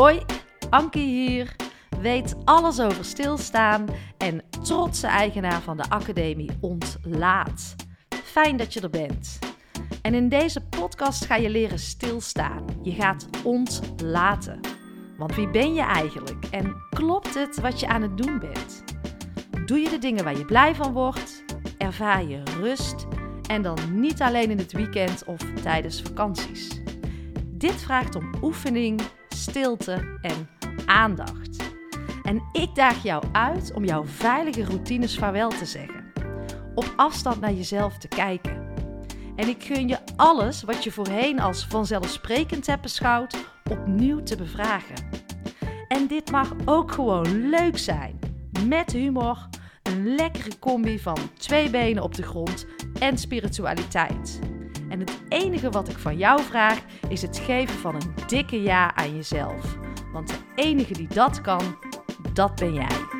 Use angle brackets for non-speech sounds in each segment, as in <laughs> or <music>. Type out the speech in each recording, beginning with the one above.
Hoi, Ankie hier. Weet alles over stilstaan en trotse eigenaar van de Academie Ontlaat. Fijn dat je er bent. En in deze podcast ga je leren stilstaan. Je gaat ontlaten. Want wie ben je eigenlijk en klopt het wat je aan het doen bent? Doe je de dingen waar je blij van wordt? Ervaar je rust? En dan niet alleen in het weekend of tijdens vakanties. Dit vraagt om oefening, stilte en aandacht. En ik daag jou uit om jouw veilige routines vaarwel te zeggen. Op afstand naar jezelf te kijken. En ik gun je alles wat je voorheen als vanzelfsprekend hebt beschouwd, opnieuw te bevragen. En dit mag ook gewoon leuk zijn. Met humor, een lekkere combi van twee benen op de grond en spiritualiteit. En het enige wat ik van jou vraag is het geven van een dikke ja aan jezelf. Want de enige die dat kan, dat ben jij.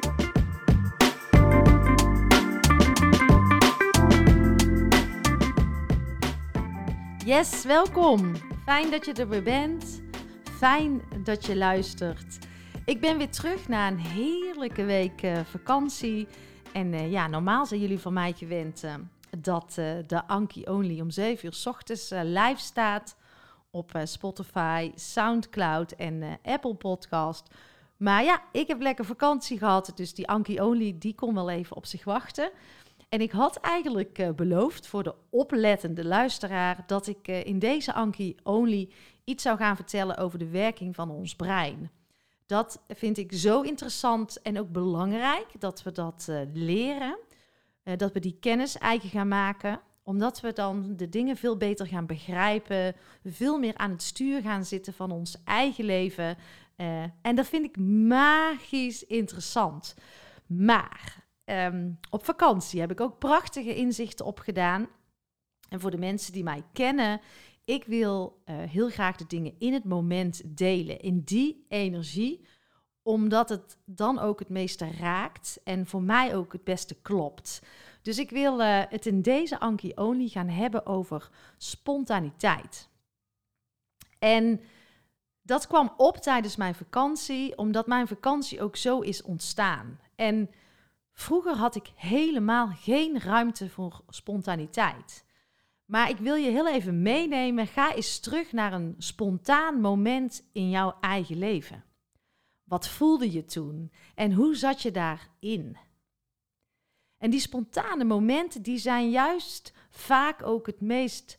Yes, welkom. Fijn dat je er weer bent. Fijn dat je luistert. Ik ben weer terug na een heerlijke week uh, vakantie. En uh, ja, normaal zijn jullie van mij gewend uh, dat de Anki Only om 7 uur s ochtends live staat op Spotify, Soundcloud en Apple Podcast. Maar ja, ik heb lekker vakantie gehad, dus die Anki Only die kon wel even op zich wachten. En ik had eigenlijk beloofd voor de oplettende luisteraar dat ik in deze Anki Only iets zou gaan vertellen over de werking van ons brein. Dat vind ik zo interessant en ook belangrijk dat we dat leren. Dat we die kennis eigen gaan maken, omdat we dan de dingen veel beter gaan begrijpen, veel meer aan het stuur gaan zitten van ons eigen leven. en dat vind ik magisch interessant. Maar Um, op vakantie heb ik ook prachtige inzichten opgedaan. En voor de mensen die mij kennen, ik wil uh, heel graag de dingen in het moment delen, in die energie, omdat het dan ook het meeste raakt en voor mij ook het beste klopt. Dus ik wil uh, het in deze Anki Only gaan hebben over spontaniteit. En dat kwam op tijdens mijn vakantie, omdat mijn vakantie ook zo is ontstaan. En Vroeger had ik helemaal geen ruimte voor spontaniteit. Maar ik wil je heel even meenemen. Ga eens terug naar een spontaan moment in jouw eigen leven. Wat voelde je toen en hoe zat je daarin? En die spontane momenten, die zijn juist vaak ook het meest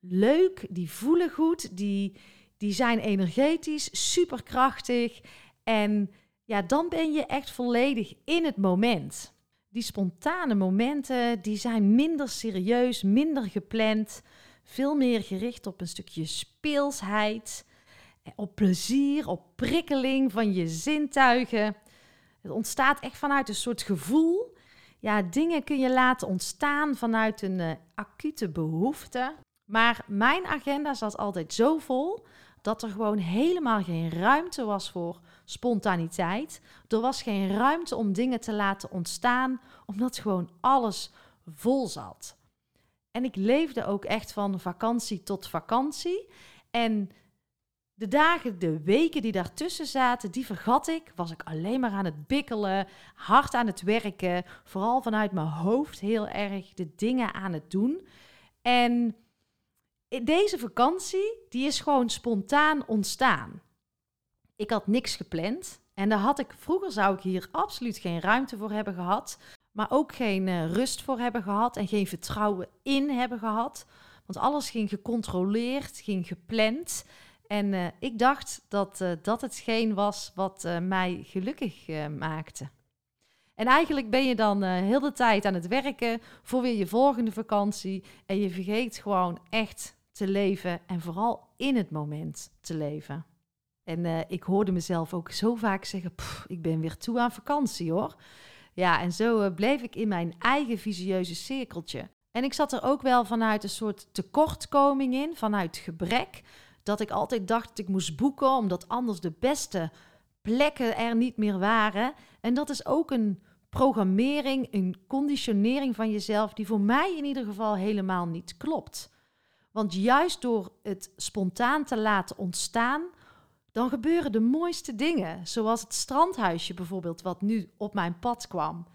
leuk. Die voelen goed, die, die zijn energetisch, superkrachtig. En ja, dan ben je echt volledig in het moment. Die spontane momenten, die zijn minder serieus, minder gepland, veel meer gericht op een stukje speelsheid, op plezier, op prikkeling van je zintuigen. Het ontstaat echt vanuit een soort gevoel. Ja, dingen kun je laten ontstaan vanuit een uh, acute behoefte. Maar mijn agenda zat altijd zo vol dat er gewoon helemaal geen ruimte was voor spontaniteit. Er was geen ruimte om dingen te laten ontstaan, omdat gewoon alles vol zat. En ik leefde ook echt van vakantie tot vakantie. En de dagen, de weken die daartussen zaten, die vergat ik. Was ik alleen maar aan het bikkelen, hard aan het werken, vooral vanuit mijn hoofd heel erg de dingen aan het doen. En deze vakantie, die is gewoon spontaan ontstaan. Ik had niks gepland. En daar had ik, vroeger zou ik hier absoluut geen ruimte voor hebben gehad. Maar ook geen uh, rust voor hebben gehad en geen vertrouwen in hebben gehad. Want alles ging gecontroleerd, ging gepland. En uh, ik dacht dat uh, dat hetgeen was wat mij gelukkig maakte. En eigenlijk ben je dan heel de tijd aan het werken voor weer je volgende vakantie. En je vergeet gewoon echt te leven en vooral in het moment te leven. En ik hoorde mezelf ook zo vaak zeggen: ik ben weer toe aan vakantie hoor. Ja, en zo bleef ik in mijn eigen visieuze cirkeltje. En ik zat er ook wel vanuit een soort tekortkoming in, vanuit gebrek. Dat ik altijd dacht dat ik moest boeken, omdat anders de beste plekken er niet meer waren. En dat is ook een programmering, een conditionering van jezelf, die voor mij in ieder geval helemaal niet klopt. Want juist door het spontaan te laten ontstaan, dan gebeuren de mooiste dingen. Zoals het strandhuisje bijvoorbeeld, wat nu op mijn pad kwam.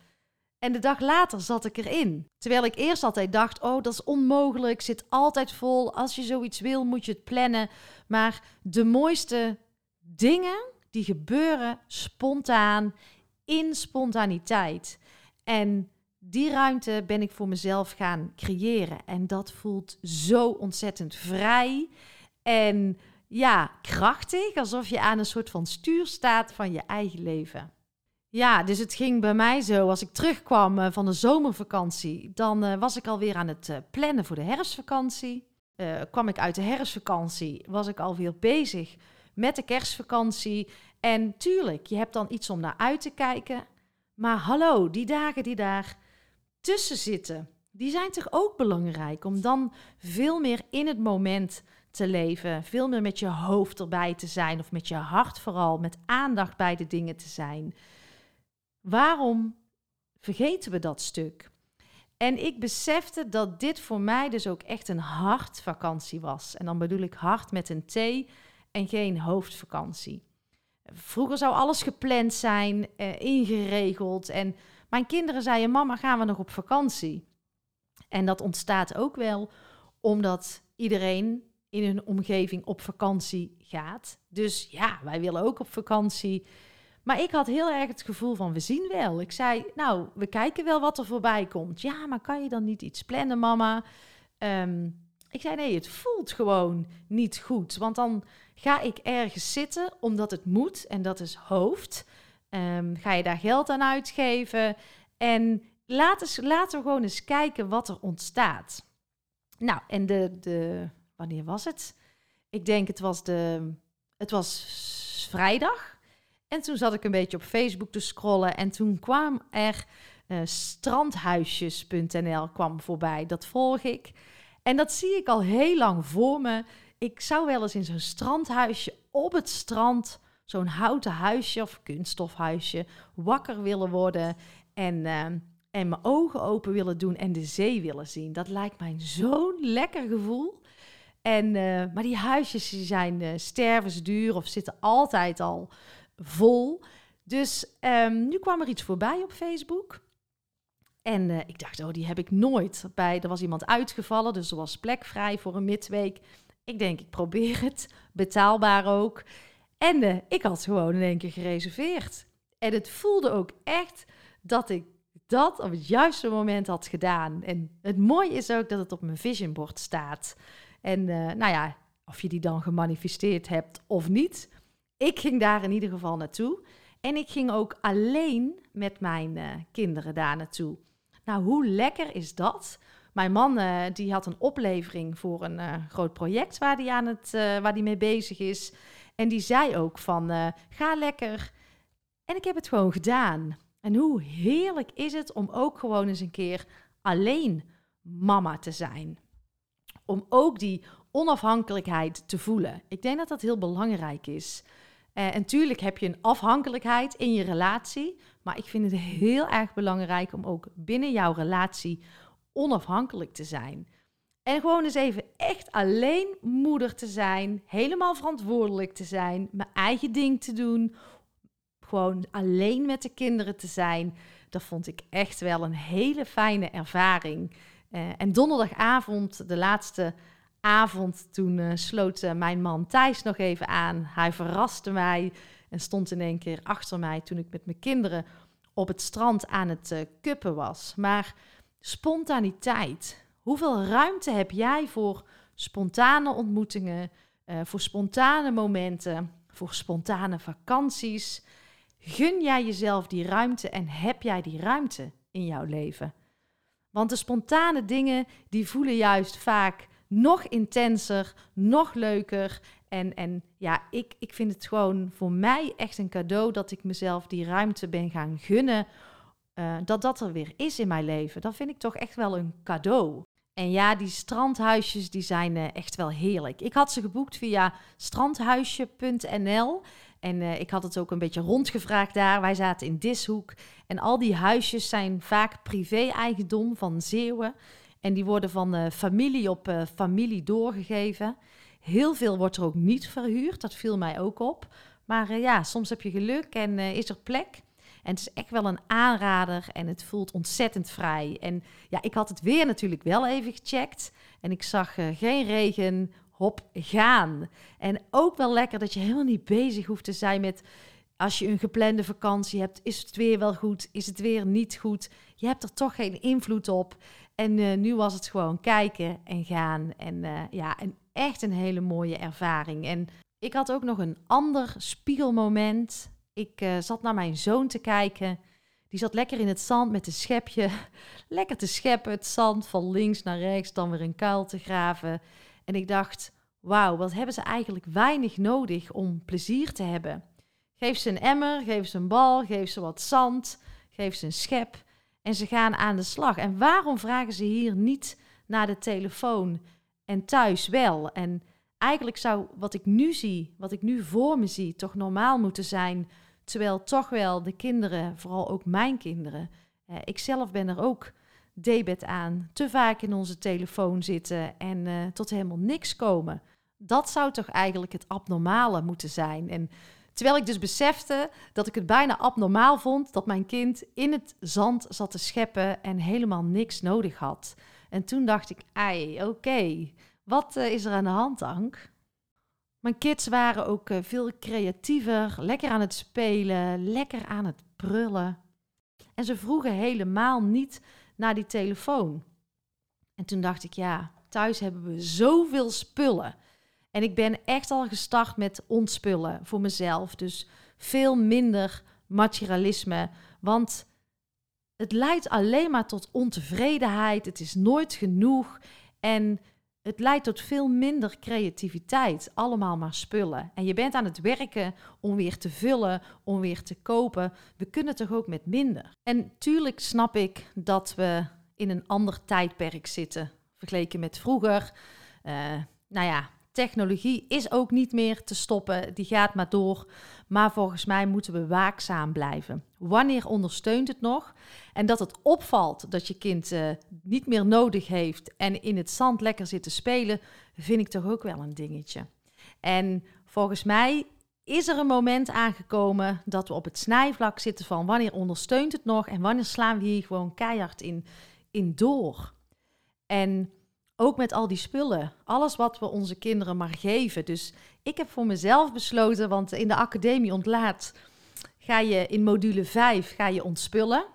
En de dag later zat ik erin. Terwijl ik eerst altijd dacht: oh, dat is onmogelijk, zit altijd vol. Als je zoiets wil, moet je het plannen. Maar de mooiste dingen, die gebeuren spontaan, in spontaniteit. En die ruimte ben ik voor mezelf gaan creëren. En dat voelt zo ontzettend vrij. En ja, krachtig, alsof je aan een soort van stuur staat van je eigen leven. Ja, dus het ging bij mij zo. Als ik terugkwam eh, van de zomervakantie, dan uh, was ik alweer aan het uh, plannen voor de herfstvakantie. kwam ik uit de herfstvakantie, was ik alweer bezig met de kerstvakantie. En tuurlijk, je hebt dan iets om naar uit te kijken. Maar hallo, die dagen die daar tussen zitten, die zijn toch ook belangrijk om dan veel meer in het moment te leven, veel meer met je hoofd erbij te zijn of met je hart vooral, met aandacht bij de dingen te zijn. Waarom vergeten we dat stuk? En ik besefte dat dit voor mij dus ook echt een hartvakantie was. En dan bedoel ik hart met een T en geen hoofdvakantie. Vroeger zou alles gepland zijn, eh, ingeregeld. En mijn kinderen zeiden: Mama, gaan we nog op vakantie? En dat ontstaat ook wel omdat iedereen in hun omgeving op vakantie gaat. Dus ja, wij willen ook op vakantie. Maar ik had heel erg het gevoel van we zien wel. Ik zei, nou, we kijken wel wat er voorbij komt. Ja, maar kan je dan niet iets plannen, mama? Ehm, ik zei, nee, het voelt gewoon niet goed. Want dan ga ik ergens zitten omdat het moet en dat is hoofd. Um, ga je daar geld aan uitgeven? En laten, laten we gewoon eens kijken wat er ontstaat. Nou, en de, de wanneer was het? Ik denk het was de, het was vrijdag. En toen zat ik een beetje op Facebook te scrollen en toen kwam er uh, strandhuisjes.nl kwam voorbij. Dat volg ik. En dat zie ik al heel lang voor me. Ik zou wel eens in zo'n strandhuisje op het strand, zo'n houten huisje of kunststofhuisje, wakker willen worden en, uh, en mijn ogen open willen doen en de zee willen zien. Dat lijkt mij zo'n lekker gevoel. En, uh, maar die huisjes die zijn uh, stervensduur of zitten altijd al vol. Dus um, nu kwam er iets voorbij op Facebook. En uh, ik dacht, oh, die heb ik nooit. Bij, er was iemand uitgevallen, dus er was plek vrij voor een midweek. Ik denk, ik probeer het. Betaalbaar ook. En uh, ik had gewoon in één keer gereserveerd. En het voelde ook echt dat ik dat op het juiste moment had gedaan. En het mooie is ook dat het op mijn visionbord staat. En uh, nou ja, of je die dan gemanifesteerd hebt of niet. Ik ging daar in ieder geval naartoe. En ik ging ook alleen met mijn uh, kinderen daar naartoe. Nou, hoe lekker is dat? Mijn man uh, die had een oplevering voor een uh, groot project waar hij aan het, waar die mee bezig is. En die zei ook van ga lekker. En ik heb het gewoon gedaan. En hoe heerlijk is het om ook gewoon eens een keer alleen mama te zijn. Om ook die onafhankelijkheid te voelen. Ik denk dat dat heel belangrijk is. Uh, en tuurlijk heb je een afhankelijkheid in je relatie, maar ik vind het heel erg belangrijk om ook binnen jouw relatie onafhankelijk te zijn. En gewoon eens even echt alleen moeder te zijn, helemaal verantwoordelijk te zijn, mijn eigen ding te doen, gewoon alleen met de kinderen te zijn. Dat vond ik echt wel een hele fijne ervaring. Uh, en donderdagavond, de laatste avond, toen uh, sloot uh, mijn man Thijs nog even aan. Hij verraste mij en stond in één keer achter mij toen ik met mijn kinderen op het strand aan het uh, kuppen was. Maar spontaniteit. Hoeveel ruimte heb jij voor spontane ontmoetingen, voor spontane momenten, voor spontane vakanties? Gun jij jezelf die ruimte en heb jij die ruimte in jouw leven? Want de spontane dingen die voelen juist vaak nog intenser, nog leuker. En, en ja, ik, ik vind het gewoon voor mij echt een cadeau dat ik mezelf die ruimte ben gaan gunnen. Uh, dat dat er weer is in mijn leven. Dat vind ik toch echt wel een cadeau. En ja, die strandhuisjes die zijn uh, echt wel heerlijk. Ik had ze geboekt via strandhuisje.nl. En uh, ik had het ook een beetje rondgevraagd daar. Wij zaten in Dishoek. En al die huisjes zijn vaak privé-eigendom van Zeeuwen. En die worden van uh, familie op uh, familie doorgegeven. Heel veel wordt er ook niet verhuurd, dat viel mij ook op. Maar eh, ja, soms heb je geluk en eh, is er plek. En het is echt wel een aanrader en het voelt ontzettend vrij. En ja, ik had het weer natuurlijk wel even gecheckt. En ik zag geen regen, hop, gaan. En ook wel lekker dat je helemaal niet bezig hoeft te zijn met... Als je een geplande vakantie hebt, is het weer wel goed? Is het weer niet goed? Je hebt er toch geen invloed op. En uh, nu was het gewoon kijken en gaan. En uh, ja, echt een hele mooie ervaring. En ik had ook nog een ander spiegelmoment. Ik uh, zat naar mijn zoon te kijken. Die zat lekker in het zand met een schepje. <laughs> Lekker te scheppen, het zand van links naar rechts, dan weer een kuil te graven. En ik dacht, wauw, wat hebben ze eigenlijk weinig nodig om plezier te hebben. Geef ze een emmer, geef ze een bal, geef ze wat zand, geef ze een schep. En ze gaan aan de slag. En waarom vragen ze hier niet naar de telefoon en thuis wel? En eigenlijk zou wat ik nu zie, wat ik nu voor me zie, toch normaal moeten zijn. Terwijl toch wel de kinderen, vooral ook mijn kinderen, eh, ik zelf ben er ook debet aan, te vaak in onze telefoon zitten en uh, tot helemaal niks komen. Dat zou toch eigenlijk het abnormale moeten zijn. En terwijl ik dus besefte dat ik het bijna abnormaal vond dat mijn kind in het zand zat te scheppen en helemaal niks nodig had. En toen dacht ik, ai, oké, wat uh, is er aan de hand, Ank? Mijn kids waren ook uh, veel creatiever, lekker aan het spelen, lekker aan het prullen. En ze vroegen helemaal niet naar die telefoon. En toen dacht ik, ja, thuis hebben we zoveel spullen. En ik ben echt al gestart met ontspullen voor mezelf. Dus veel minder materialisme. Want het leidt alleen maar tot ontevredenheid. Het is nooit genoeg. En het leidt tot veel minder creativiteit. Allemaal maar spullen. En je bent aan het werken om weer te vullen, om weer te kopen. We kunnen toch ook met minder. En tuurlijk snap ik dat we in een ander tijdperk zitten. Vergeleken met vroeger. Uh, nou ja, technologie is ook niet meer te stoppen. Die gaat maar door. Maar volgens mij moeten we waakzaam blijven. Wanneer ondersteunt het nog? En dat het opvalt dat je kind uh, niet meer nodig heeft en in het zand lekker zit te spelen, vind ik toch ook wel een dingetje. En volgens mij is er een moment aangekomen dat we op het snijvlak zitten van wanneer ondersteunt het nog en wanneer slaan we hier gewoon keihard in, in door. En ook met al die spullen. Alles wat we onze kinderen maar geven. Dus ik heb voor mezelf besloten, want in de academie ontlaat ga je in module 5 ga je ontspullen.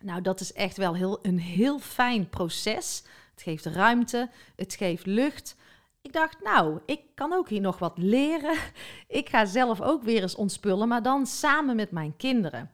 Nou, dat is echt wel heel, een heel fijn proces. Het geeft ruimte, het geeft lucht. Ik dacht, nou, ik kan ook hier nog wat leren. <laughs> Ik ga zelf ook weer eens ontspullen, maar dan samen met mijn kinderen.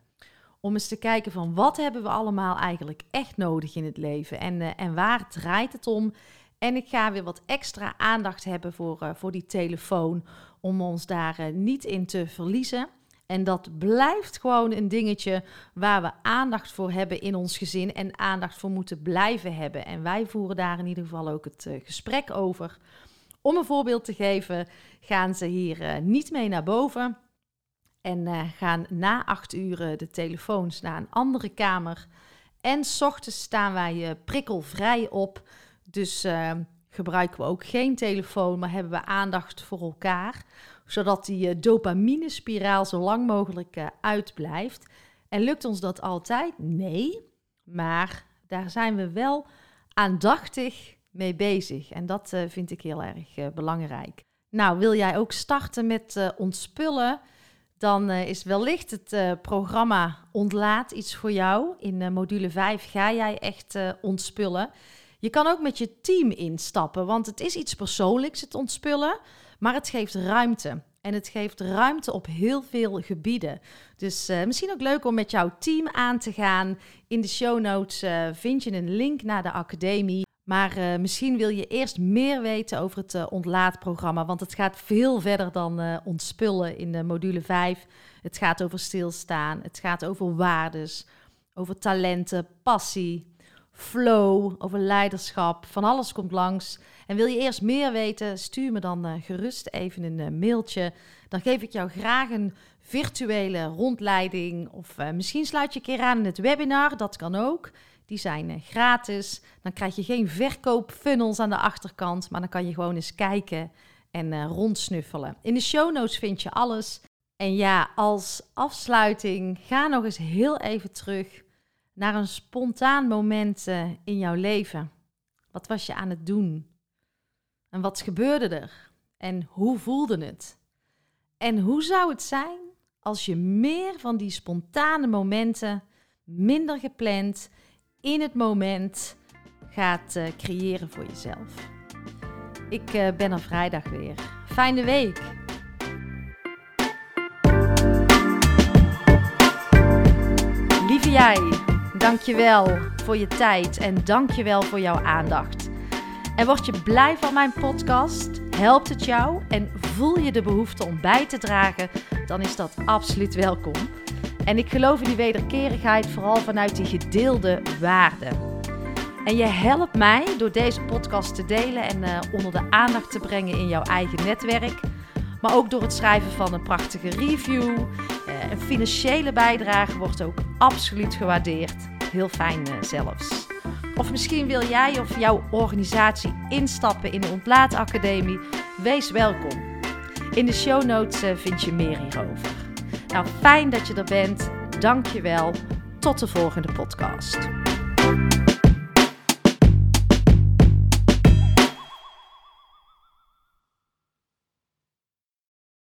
Om eens te kijken van wat hebben we allemaal eigenlijk echt nodig in het leven en, uh, en waar draait het om. En ik ga weer wat extra aandacht hebben voor, uh, voor die telefoon, om ons daar uh, niet in te verliezen. En dat blijft gewoon een dingetje waar we aandacht voor hebben in ons gezin en aandacht voor moeten blijven hebben. En wij voeren daar in ieder geval ook het gesprek over. Om een voorbeeld te geven, gaan ze hier niet mee naar boven. En uh, gaan na acht uur de telefoons naar een andere kamer. En s ochtends staan wij uh, prikkelvrij op. Dus uh, gebruiken we ook geen telefoon, maar hebben we aandacht voor elkaar. Zodat die dopamine-spiraal zo lang mogelijk uitblijft. En lukt ons dat altijd? Nee. Maar daar zijn we wel aandachtig mee bezig. En dat vind ik heel erg belangrijk. Nou, wil jij ook starten met ontspullen? Dan uh, is wellicht het uh, programma Ontlaat iets voor jou. In uh, module 5 ga jij echt ontspullen. Je kan ook met je team instappen, want het is iets persoonlijks, het ontspullen, maar het geeft ruimte. En het geeft ruimte op heel veel gebieden. Dus misschien ook leuk om met jouw team aan te gaan. In de show notes vind je een link naar de academie. Maar uh, misschien wil je eerst meer weten over het uh, ontlaatprogramma, want het gaat veel verder dan uh, ontspullen in de module 5. Het gaat over stilstaan, het gaat over waardes, over talenten, passie, flow, over leiderschap. Van alles komt langs. En wil je eerst meer weten, stuur me dan gerust even een mailtje. Dan geef ik jou graag een virtuele rondleiding. Of misschien sluit je een keer aan in het webinar, dat kan ook. Die zijn eh, gratis. Dan krijg je geen verkoopfunnels aan de achterkant, maar dan kan je gewoon eens kijken en uh, rondsnuffelen. In de show notes vind je alles. En ja, als afsluiting, ga nog eens heel even terug naar een spontaan moment uh, in jouw leven. Wat was je aan het doen? En wat gebeurde er? En hoe voelde het? En hoe zou het zijn als je meer van die spontane momenten, minder gepland, in het moment gaat uh, creëren voor jezelf? Ik uh, ben er vrijdag weer. Fijne week! Lieve jij, dankjewel voor je tijd en dankjewel voor jouw aandacht. En word je blij van mijn podcast? Helpt het jou en voel je de behoefte om bij te dragen? Dan is dat absoluut welkom. En ik geloof in die wederkerigheid vooral vanuit die gedeelde waarden. En je helpt mij door deze podcast te delen en uh, onder de aandacht te brengen in jouw eigen netwerk. Maar ook door het schrijven van een prachtige review. Uh, een financiële bijdrage wordt ook absoluut gewaardeerd. Heel fijn uh, zelfs. Of misschien wil jij of jouw organisatie instappen in de Ontlaatacademie. Wees welkom. In de show notes vind je meer hierover. Nou, fijn dat je er bent. Dank je wel. Tot de volgende podcast.